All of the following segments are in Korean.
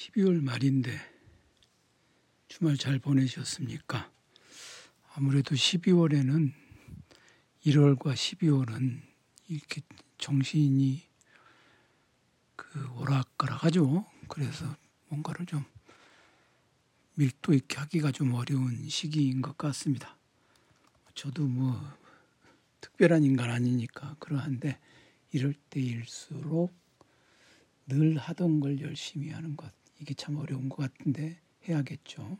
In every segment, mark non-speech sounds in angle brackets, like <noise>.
12월 말인데 주말 잘 보내셨습니까? 아무래도 12월에는 1월과 12월은 이렇게 정신이 그 오락가락하죠. 그래서 뭔가를 좀 밀도 있게 하기가 좀 어려운 시기인 것 같습니다. 저도 뭐 특별한 인간 아니니까 그러한데 이럴 때일수록 늘 하던 걸 열심히 하는 것 이게 참 어려운 것 같은데 해야겠죠.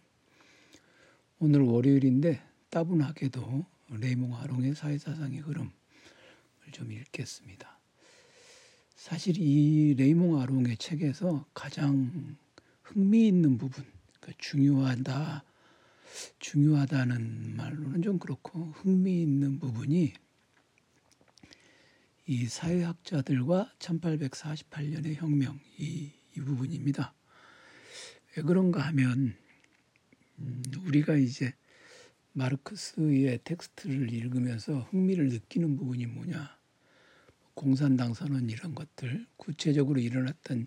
오늘 월요일인데 따분하게도 레이몽 아롱의 사회사상의 흐름을 좀 읽겠습니다. 사실 이 레이몽 아롱의 책에서 가장 흥미있는 부분, 그러니까 중요하다, 중요하다는 말로는 좀 그렇고 흥미있는 부분이 이 사회학자들과 1848년의 혁명 이, 이 부분입니다. 왜 그런가 하면 음, 우리가 이제 마르크스의 텍스트를 읽으면서 흥미를 느끼는 부분이 뭐냐? 공산당 선언 이런 것들 구체적으로 일어났던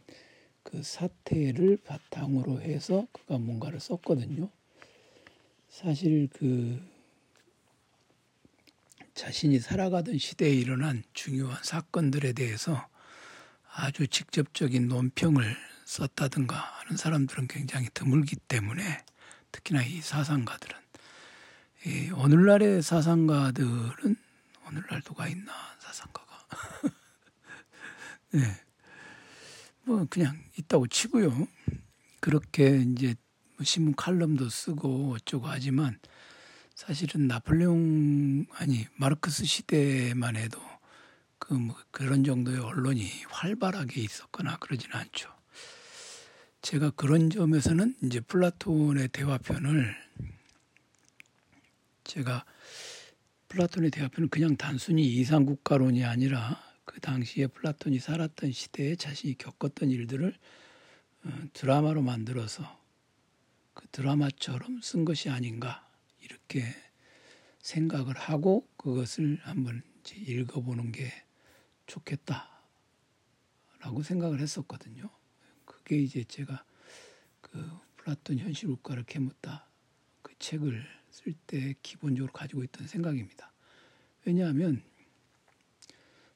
그 사태를 바탕으로 해서 그가 뭔가를 썼거든요. 사실 그 자신이 살아가던 시대에 일어난 중요한 사건들에 대해서 아주 직접적인 논평을 썼다든가 하는 사람들은 굉장히 드물기 때문에 특히나 이 사상가들은 이 오늘날의 사상가들은 오늘날 누가 있나 사상가가 네. <laughs> 뭐 그냥 있다고 치고요. 그렇게 이제 뭐 신문 칼럼도 쓰고 어쩌고 하지만 사실은 나폴레옹 아니 마르크스 시대만 해도 그 뭐 그런 정도의 언론이 활발하게 있었거나 그러지는 않죠. 제가 그런 점에서는 이제 플라톤의 대화편을 제가 플라톤의 대화편은 그냥 단순히 이상국가론이 아니라 그 당시에 플라톤이 살았던 시대에 자신이 겪었던 일들을 어, 드라마로 만들어서 그 드라마처럼 쓴 것이 아닌가 이렇게 생각을 하고 그것을 한번 읽어보는 게 좋겠다라고 생각을 했었거든요. 그게 이제 제가 그 플라톤 현실 국가를 캐묻다 그 책을 쓸 때 기본적으로 가지고 있던 생각입니다. 왜냐하면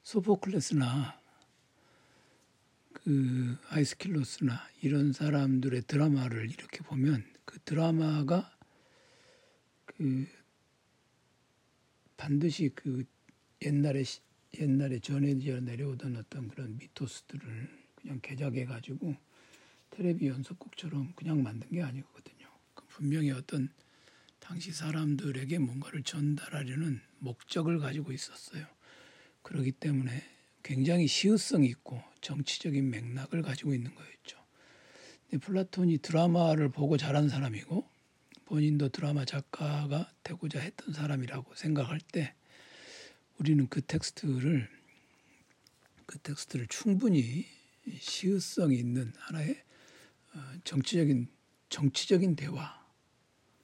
소포클레스나 그 아이스킬로스나 이런 사람들의 드라마를 이렇게 보면 그 드라마가 그 반드시 그 옛날에 옛날에 전해져 내려오던 어떤 그런 미토스들을 그냥 개작해 가지고 테레비 연속곡처럼 그냥 만든 게 아니거든요. 그 분명히 어떤 당시 사람들에게 뭔가를 전달하려는 목적을 가지고 있었어요. 그렇기 때문에 굉장히 시의성 있고 정치적인 맥락을 가지고 있는 거였죠. 근데 플라톤이 드라마를 보고 자란 사람이고 본인도 드라마 작가가 되고자 했던 사람이라고 생각할 때 우리는 그 텍스트를 그 텍스트를 충분히 시의성 있는 하나의 어, 정치적인 정치적인 대화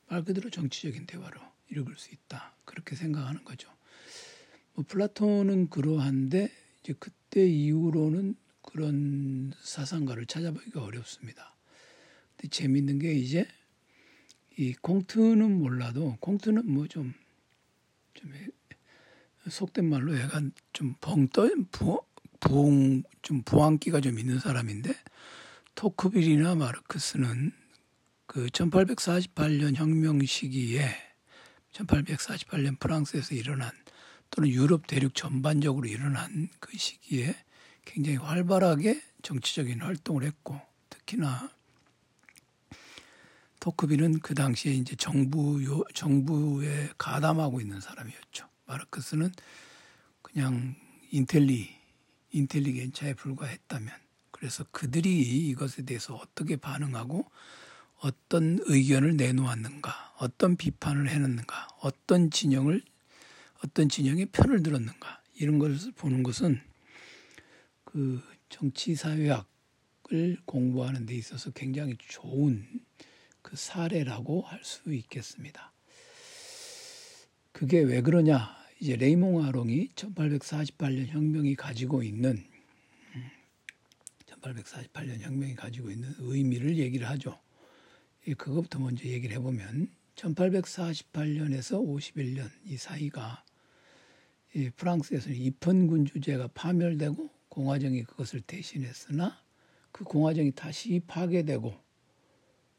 말 그대로 정치적인 대화로 읽을 수 있다 그렇게 생각하는 거죠. 뭐 플라톤은 그러한데 이제 그때 이후로는 그런 사상가를 찾아보기가 어렵습니다. 근데 재밌는 게 이제 이 콩트는 몰라도 콩트는 뭐 좀좀 속된 말로 약간 좀 벙떠 부엉 좀 부항기가 좀 있는 사람인데 토크빌이나 마르크스는 그 1848년 혁명 시기에 1848년 프랑스에서 일어난 또는 유럽 대륙 전반적으로 일어난 그 시기에 굉장히 활발하게 정치적인 활동을 했고 특히나 토크비는 그 당시에 이제 정부 정부에 가담하고 있는 사람이었죠. 마르크스는 그냥 인텔리 인텔리겐차에 불과했다면 그래서 그들이 이것에 대해서 어떻게 반응하고 어떤 의견을 내놓았는가, 어떤 비판을 해놨는가, 어떤 진영을 어떤 진영의 편을 들었는가 이런 것을 보는 것은 그 정치 사회학을 공부하는 데 있어서 굉장히 좋은 그 사례라고 할 수 있겠습니다. 그게 왜 그러냐? 이제 레이몽 아롱이 1848년 혁명이 가지고 있는 1848년 혁명이 가지고 있는 의미를 얘기를 하죠. 그것부터 먼저 얘기를 해보면 1848년에서 51년 이 사이가 프랑스에서는 입헌군 주제가 파멸되고 공화정이 그것을 대신했으나 그 공화정이 다시 파괴되고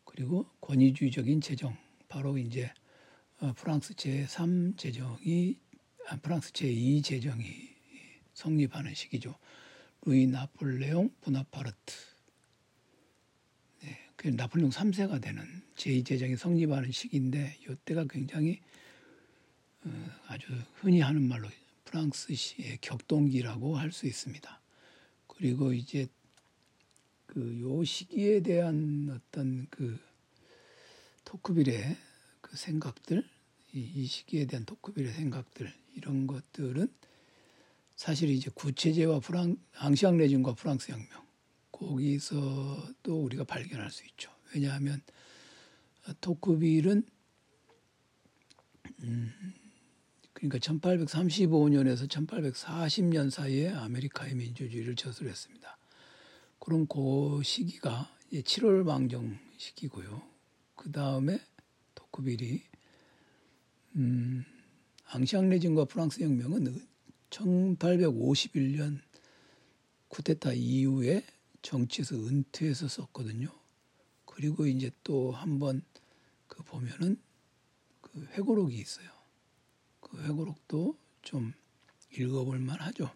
그리고 권위주의적인 재정 바로 이제 어, 프랑스 제3 재정이 아, 프랑스 제2 재정이 성립하는 시기죠. 루이 나폴레옹 보나파르트. 네, 그 나폴레옹 3세가 되는 제2 재정이 성립하는 시기인데 이때가 굉장히 어, 아주 흔히 하는 말로 프랑스시의 격동기라고 할 수 있습니다. 그리고 이제 그 요 시기에 대한 어떤 그 토크빌의 그 생각들, 이, 이 시기에 대한 토크빌의 생각들 이런 것들은 사실 이제 구체제와 프랑 앙시앙 레진과 프랑스 혁명 거기서도 우리가 발견할 수 있죠. 왜냐하면 토크빌은 음, 그러니까 1835년에서 1840년 사이에 아메리카의 민주주의를 저술했습니다. 그럼 그 시기가 7월 망정 시기고요. 그 다음에 토크빌이 음, 앙시앙 레진과 프랑스 혁명은 1851년 쿠데타 이후에 정치에서 은퇴해서 썼거든요. 그리고 이제 또 한번 그 보면은 그 회고록이 있어요. 그 회고록도 좀 읽어볼 만하죠.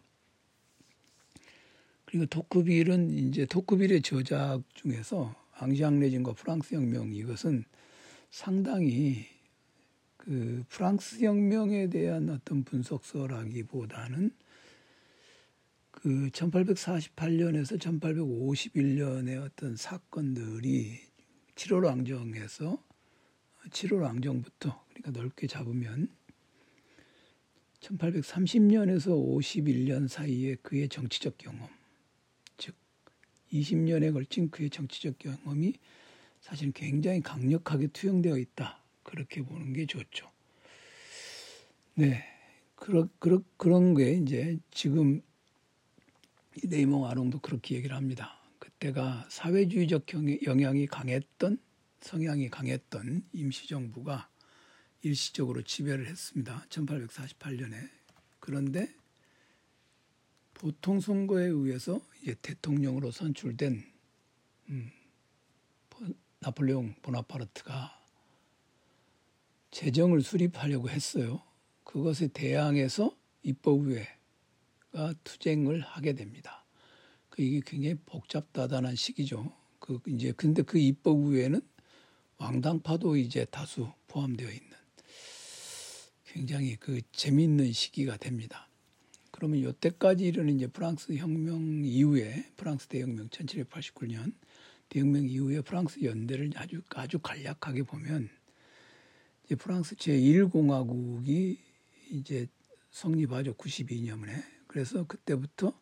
그리고 토크빌은 이제 토크빌의 저작 중에서 앙시앙 레진과 프랑스 혁명 이것은 상당히 그 프랑스 혁명에 대한 어떤 분석서라기보다는 그 1848년에서 1851년의 어떤 사건들이 7월 왕정에서 7월 왕정부터 그러니까 넓게 잡으면 1830년에서 51년 사이에 그의 정치적 경험, 즉 20년에 걸친 그의 정치적 경험이 사실 굉장히 강력하게 투영되어 있다. 그렇게 보는 게 좋죠. 네. 그러, 그러, 그런 게 이제 지금 네이몽 아롱도 그렇게 얘기를 합니다. 그때가 사회주의적 영향이 강했던 성향이 강했던 임시정부가 일시적으로 지배를 했습니다. 1848년에. 그런데 보통 선거에 의해서 이제 대통령으로 선출된 음, 나폴레옹 보나파르트가 재정을 수립하려고 했어요. 그것에 대항해서 입법의회가 투쟁을 하게 됩니다. 그 이게 굉장히 복잡다단한 시기죠. 그 이제 근데 그 입법의회는 왕당파도 이제 다수 포함되어 있는 굉장히 그 재미있는 시기가 됩니다. 그러면 이때까지 이르는 이제 프랑스 혁명 이후에 프랑스 대혁명 1789년 대혁명 이후에 프랑스 연대를 아주 아주 간략하게 보면 프랑스 제1공화국이 이제 성립하죠. 92년에. 그래서 그때부터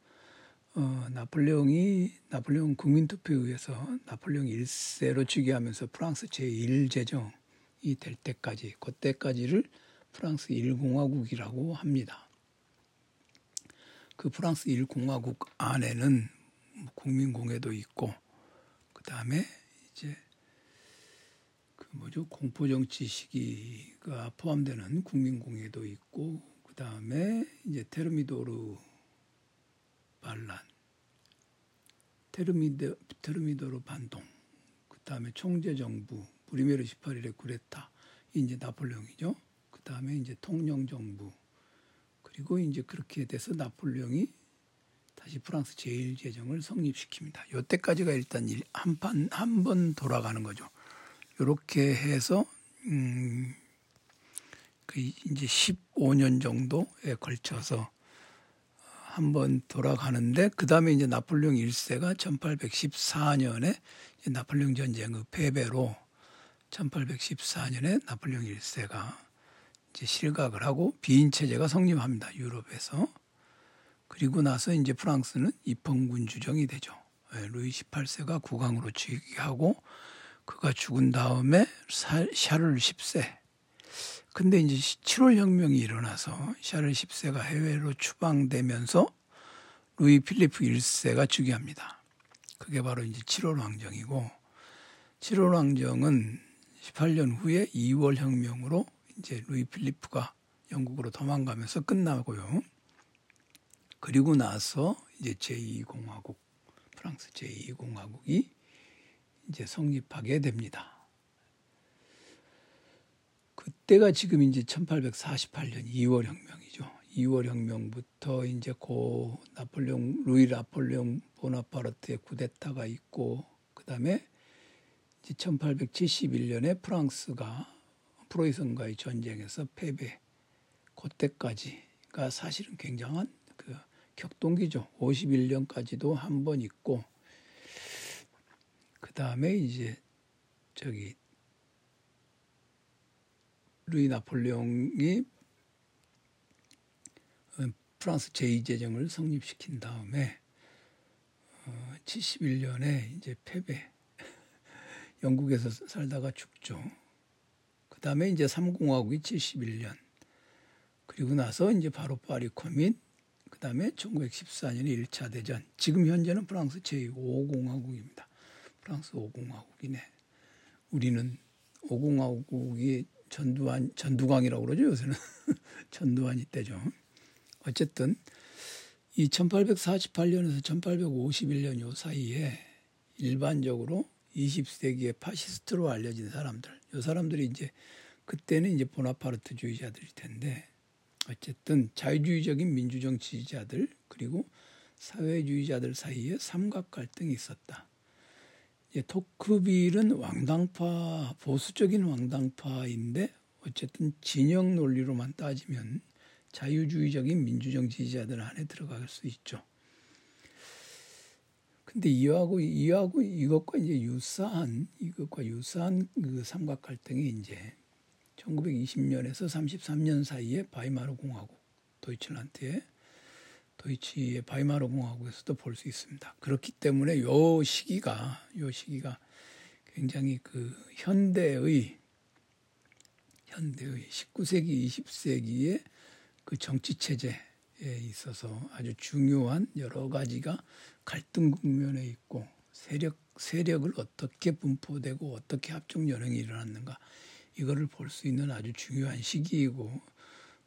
어, 나폴레옹이 나폴레옹 국민투표에 의해서 나폴레옹 1세로 즉위하면서 프랑스 제1제정이 될 때까지 그때까지를 프랑스 1공화국이라고 합니다. 그 프랑스 1공화국 안에는 국민공회도 있고 그 다음에 이제 뭐죠 공포 정치 시기가 포함되는 국민공예도 있고 그 다음에 이제 테르미도르 반란, 테르미드 테르미도르 반동, 그 다음에 총재 정부 브리메르 18일의 쿠레타 이제 나폴레옹이죠. 그 다음에 이제 통영 정부 그리고 이제 그렇게 돼서 나폴레옹이 다시 프랑스 제1제정을 성립시킵니다. 요때까지가 일단 한 판 한 번 돌아가는 거죠. 이렇게 해서 음, 그 이제 15년 정도에 걸쳐서 한번 돌아가는데 그 다음에 이제 나폴레옹 1세가 1814년에 나폴레옹 전쟁의 패배로 1814년에 나폴레옹 1세가 이제 실각을 하고 비인 체제가 성립합니다. 유럽에서. 그리고 나서 이제 프랑스는 입헌군 주정이 되죠. 예, 루이 18세가 국왕으로 즉위하고 그가 죽은 다음에 샤를 10세. 근데 이제 7월 혁명이 일어나서 샤를 10세가 해외로 추방되면서 루이 필리프 1세가 즉위합니다. 그게 바로 이제 7월 왕정이고 7월 왕정은 18년 후에 2월 혁명으로 이제 루이 필리프가 영국으로 도망가면서 끝나고요. 그리고 나서 이제 제2공화국 프랑스 제2공화국이 이제 성립하게 됩니다. 그때가 지금 이제 1848년 2월 혁명이죠. 2월 혁명부터 이제 고 나폴레옹 루이 나폴레옹 보나파르트의 쿠데타가 있고 그다음에 이제 1871년에 프랑스가 프로이선과의 전쟁에서 패배. 그때까지가 사실은 굉장한 그 격동기죠. 51년까지도 한 번 있고 그 다음에 이제 저기 루이 나폴레옹이 프랑스 제2제정을 성립시킨 다음에 71년에 어, 이제 패배 <laughs> 영국에서 살다가 죽죠. 그 다음에 이제 3공화국이 71년. 그리고 나서 이제 바로 파리 코민. 그 다음에 1914년에 1차 대전. 지금 현재는 프랑스 제5공화국입니다. 프랑스 5공화국이네. 우리는 5공화국이 전두환, 전두광이라고 그러죠, 요새는. <laughs> 전두환이 때죠. 어쨌든 이 1848년에서 1851년 요 사이에 일반적으로 20세기의 파시스트로 알려진 사람들. 이 사람들이 이제 그때는 이제 보나파르트주의자들일 텐데 어쨌든 자유주의적인 민주정 지지자들 그리고 사회주의자들 사이에 삼각 갈등이 있었다. 이제 토크빌은 왕당파 보수적인 왕당파인데 어쨌든 진영 논리로만 따지면 자유주의적인 민주정 지지자들 안에 들어갈 수 있죠. 근데 이하고 이하고 이것과 이제 유사한 이것과 유사한 그 삼각 갈등이 이제 1920년에서 33년 사이에 바이마르 공화국 도이치란트의 도이치의 바이마르 공화국에서도 볼 수 있습니다. 그렇기 때문에 요 시기가 요 시기가 굉장히 그 현대의 현대의 19세기 20세기의 그 정치 체제에 있어서 아주 중요한 여러 가지가 갈등 국면에 있고 세력 세력을 어떻게 분포되고 어떻게 합종 연행이 일어났는가 이거를 볼 수 있는 아주 중요한 시기이고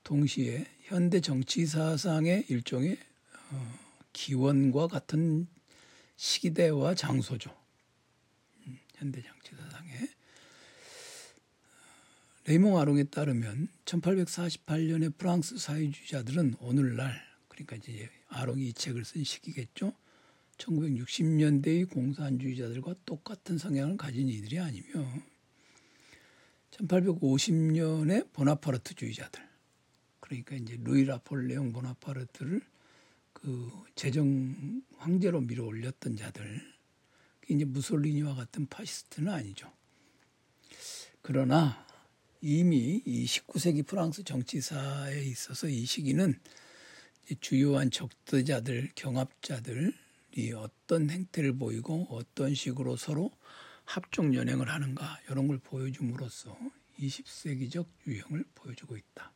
동시에 현대 정치 사상의 일종의 어, 기원과 같은 시기대와 장소죠. 음, 현대 정치 사상의 레이몽 아롱에 따르면 1848년에 프랑스 사회주의자들은 오늘날 그러니까 이제 아롱이 이 책을 쓴 시기겠죠. 1960년대의 공산주의자들과 똑같은 성향을 가진 이들이 아니며 1850년에 보나파르트주의자들 그러니까 이제 루이 라폴레옹 보나파르트를 그 제정 황제로 밀어 올렸던 자들 이제 무솔리니와 같은 파시스트는 아니죠. 그러나 이미 이 19세기 프랑스 정치사에 있어서 이 시기는 주요한 적대자들, 경합자들 이 어떤 행태를 보이고 어떤 식으로 서로 합종연횡을 하는가 이런 걸 보여줌으로써 20세기적 유형을 보여주고 있다.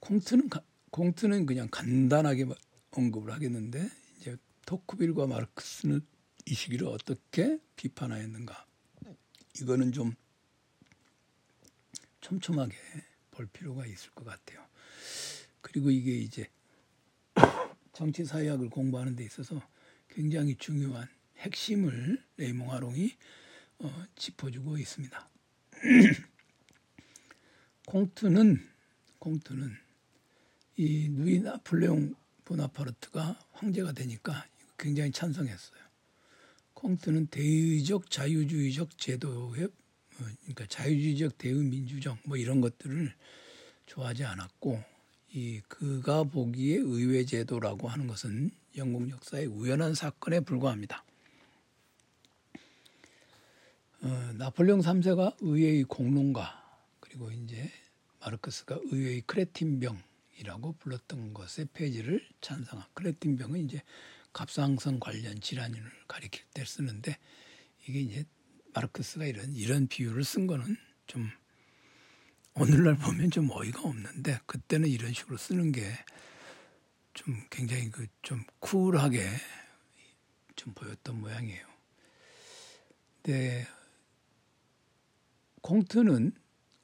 콩트는 콩트는 그냥 간단하게 언급을 하겠는데 이제 토크빌과 마르크스는 이 시기를 어떻게 비판하였는가 이거는 좀 촘촘하게 볼 필요가 있을 것 같아요. 그리고 이게 이제 정치 사회학을 공부하는 데 있어서 굉장히 중요한 핵심을 레이몽 아롱이 어, 짚어주고 있습니다. <clears throat> 콩트는 콩트는 이 누이 나폴레옹 보나파르트가 황제가 되니까 굉장히 찬성했어요. 콩트는 대의적 자유주의적 제도의 어, 그러니까 자유주의적 대의민주정 뭐 이런 것들을 좋아하지 않았고 이 그가 보기에 의회 제도라고 하는 것은 영국 역사의 우연한 사건에 불과합니다. 어, 나폴레옹 3세가 의회의 공론가 그리고 이제 마르크스가 의회의 크레틴병 이라고 불렀던 것의 폐지를 찬성한 크레틴병은 이제 갑상선 관련 질환을 가리킬 때 쓰는데 이게 이제 마르크스가 이런 이런 비유를 쓴 거는 좀 오늘날 보면 좀 어이가 없는데 그때는 이런 식으로 쓰는 게 좀 굉장히 그 좀 쿨하게 좀 보였던 모양이에요. 네, 콩트는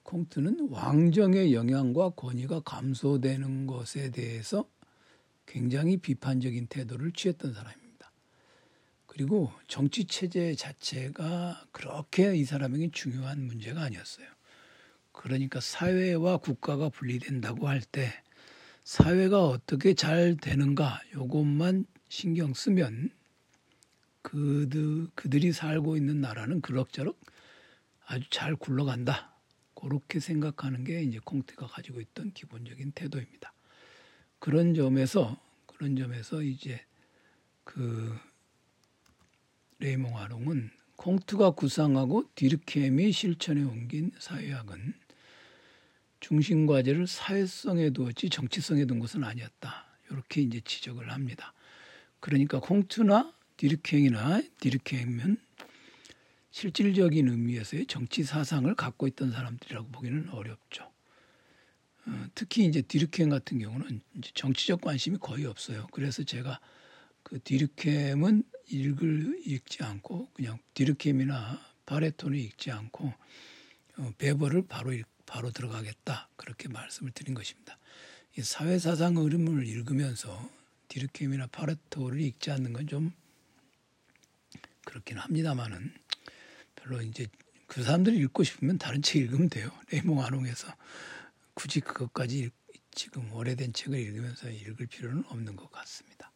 콩트는 왕정의 영향과 권위가 감소되는 것에 대해서 굉장히 비판적인 태도를 취했던 사람입니다. 그리고 정치 체제 자체가 그렇게 이 사람에게 중요한 문제가 아니었어요. 그러니까 사회와 국가가 분리된다고 할 때 사회가 어떻게 잘 되는가 요것만 신경 쓰면 그들 그들이 살고 있는 나라는 그럭저럭 아주 잘 굴러간다. 그렇게 생각하는 게 이제 콩테가 가지고 있던 기본적인 태도입니다. 그런 점에서 그런 점에서 이제 그 레이몽 아롱은 콩트가 구상하고 디르켐이 실천에 옮긴 사회학은 중심 과제를 사회성에 두었지 정치성에 둔 것은 아니었다. 이렇게 이제 지적을 합니다. 그러니까 콩트나 디르켐이나 디르켐은 실질적인 의미에서의 정치 사상을 갖고 있던 사람들이라고 보기는 어렵죠. 어, 특히 이제 디르켐 같은 경우는 정치적 관심이 거의 없어요. 그래서 제가 그 디르켐은 읽을 읽지 않고 그냥 디르켐이나 바레톤을 읽지 않고 어, 베버를 바로 읽, 바로 들어가겠다 그렇게 말씀을 드린 것입니다. 이 사회 사상 흐름을 읽으면서 디르켐이나 파레토를 읽지 않는 건 좀 그렇긴 합니다만은 별로 이제 그 사람들이 읽고 싶으면 다른 책 읽으면 돼요. 레몽 아롱에서 굳이 그것까지 지금 오래된 책을 읽으면서 읽을 필요는 없는 것 같습니다.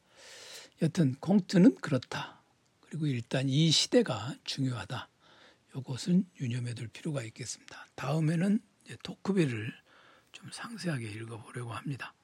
여튼 콩트는 그렇다. 그리고 일단 이 시대가 중요하다. 이것은 유념해 둘 필요가 있겠습니다. 다음에는 토크베를 좀 상세하게 읽어보려고 합니다.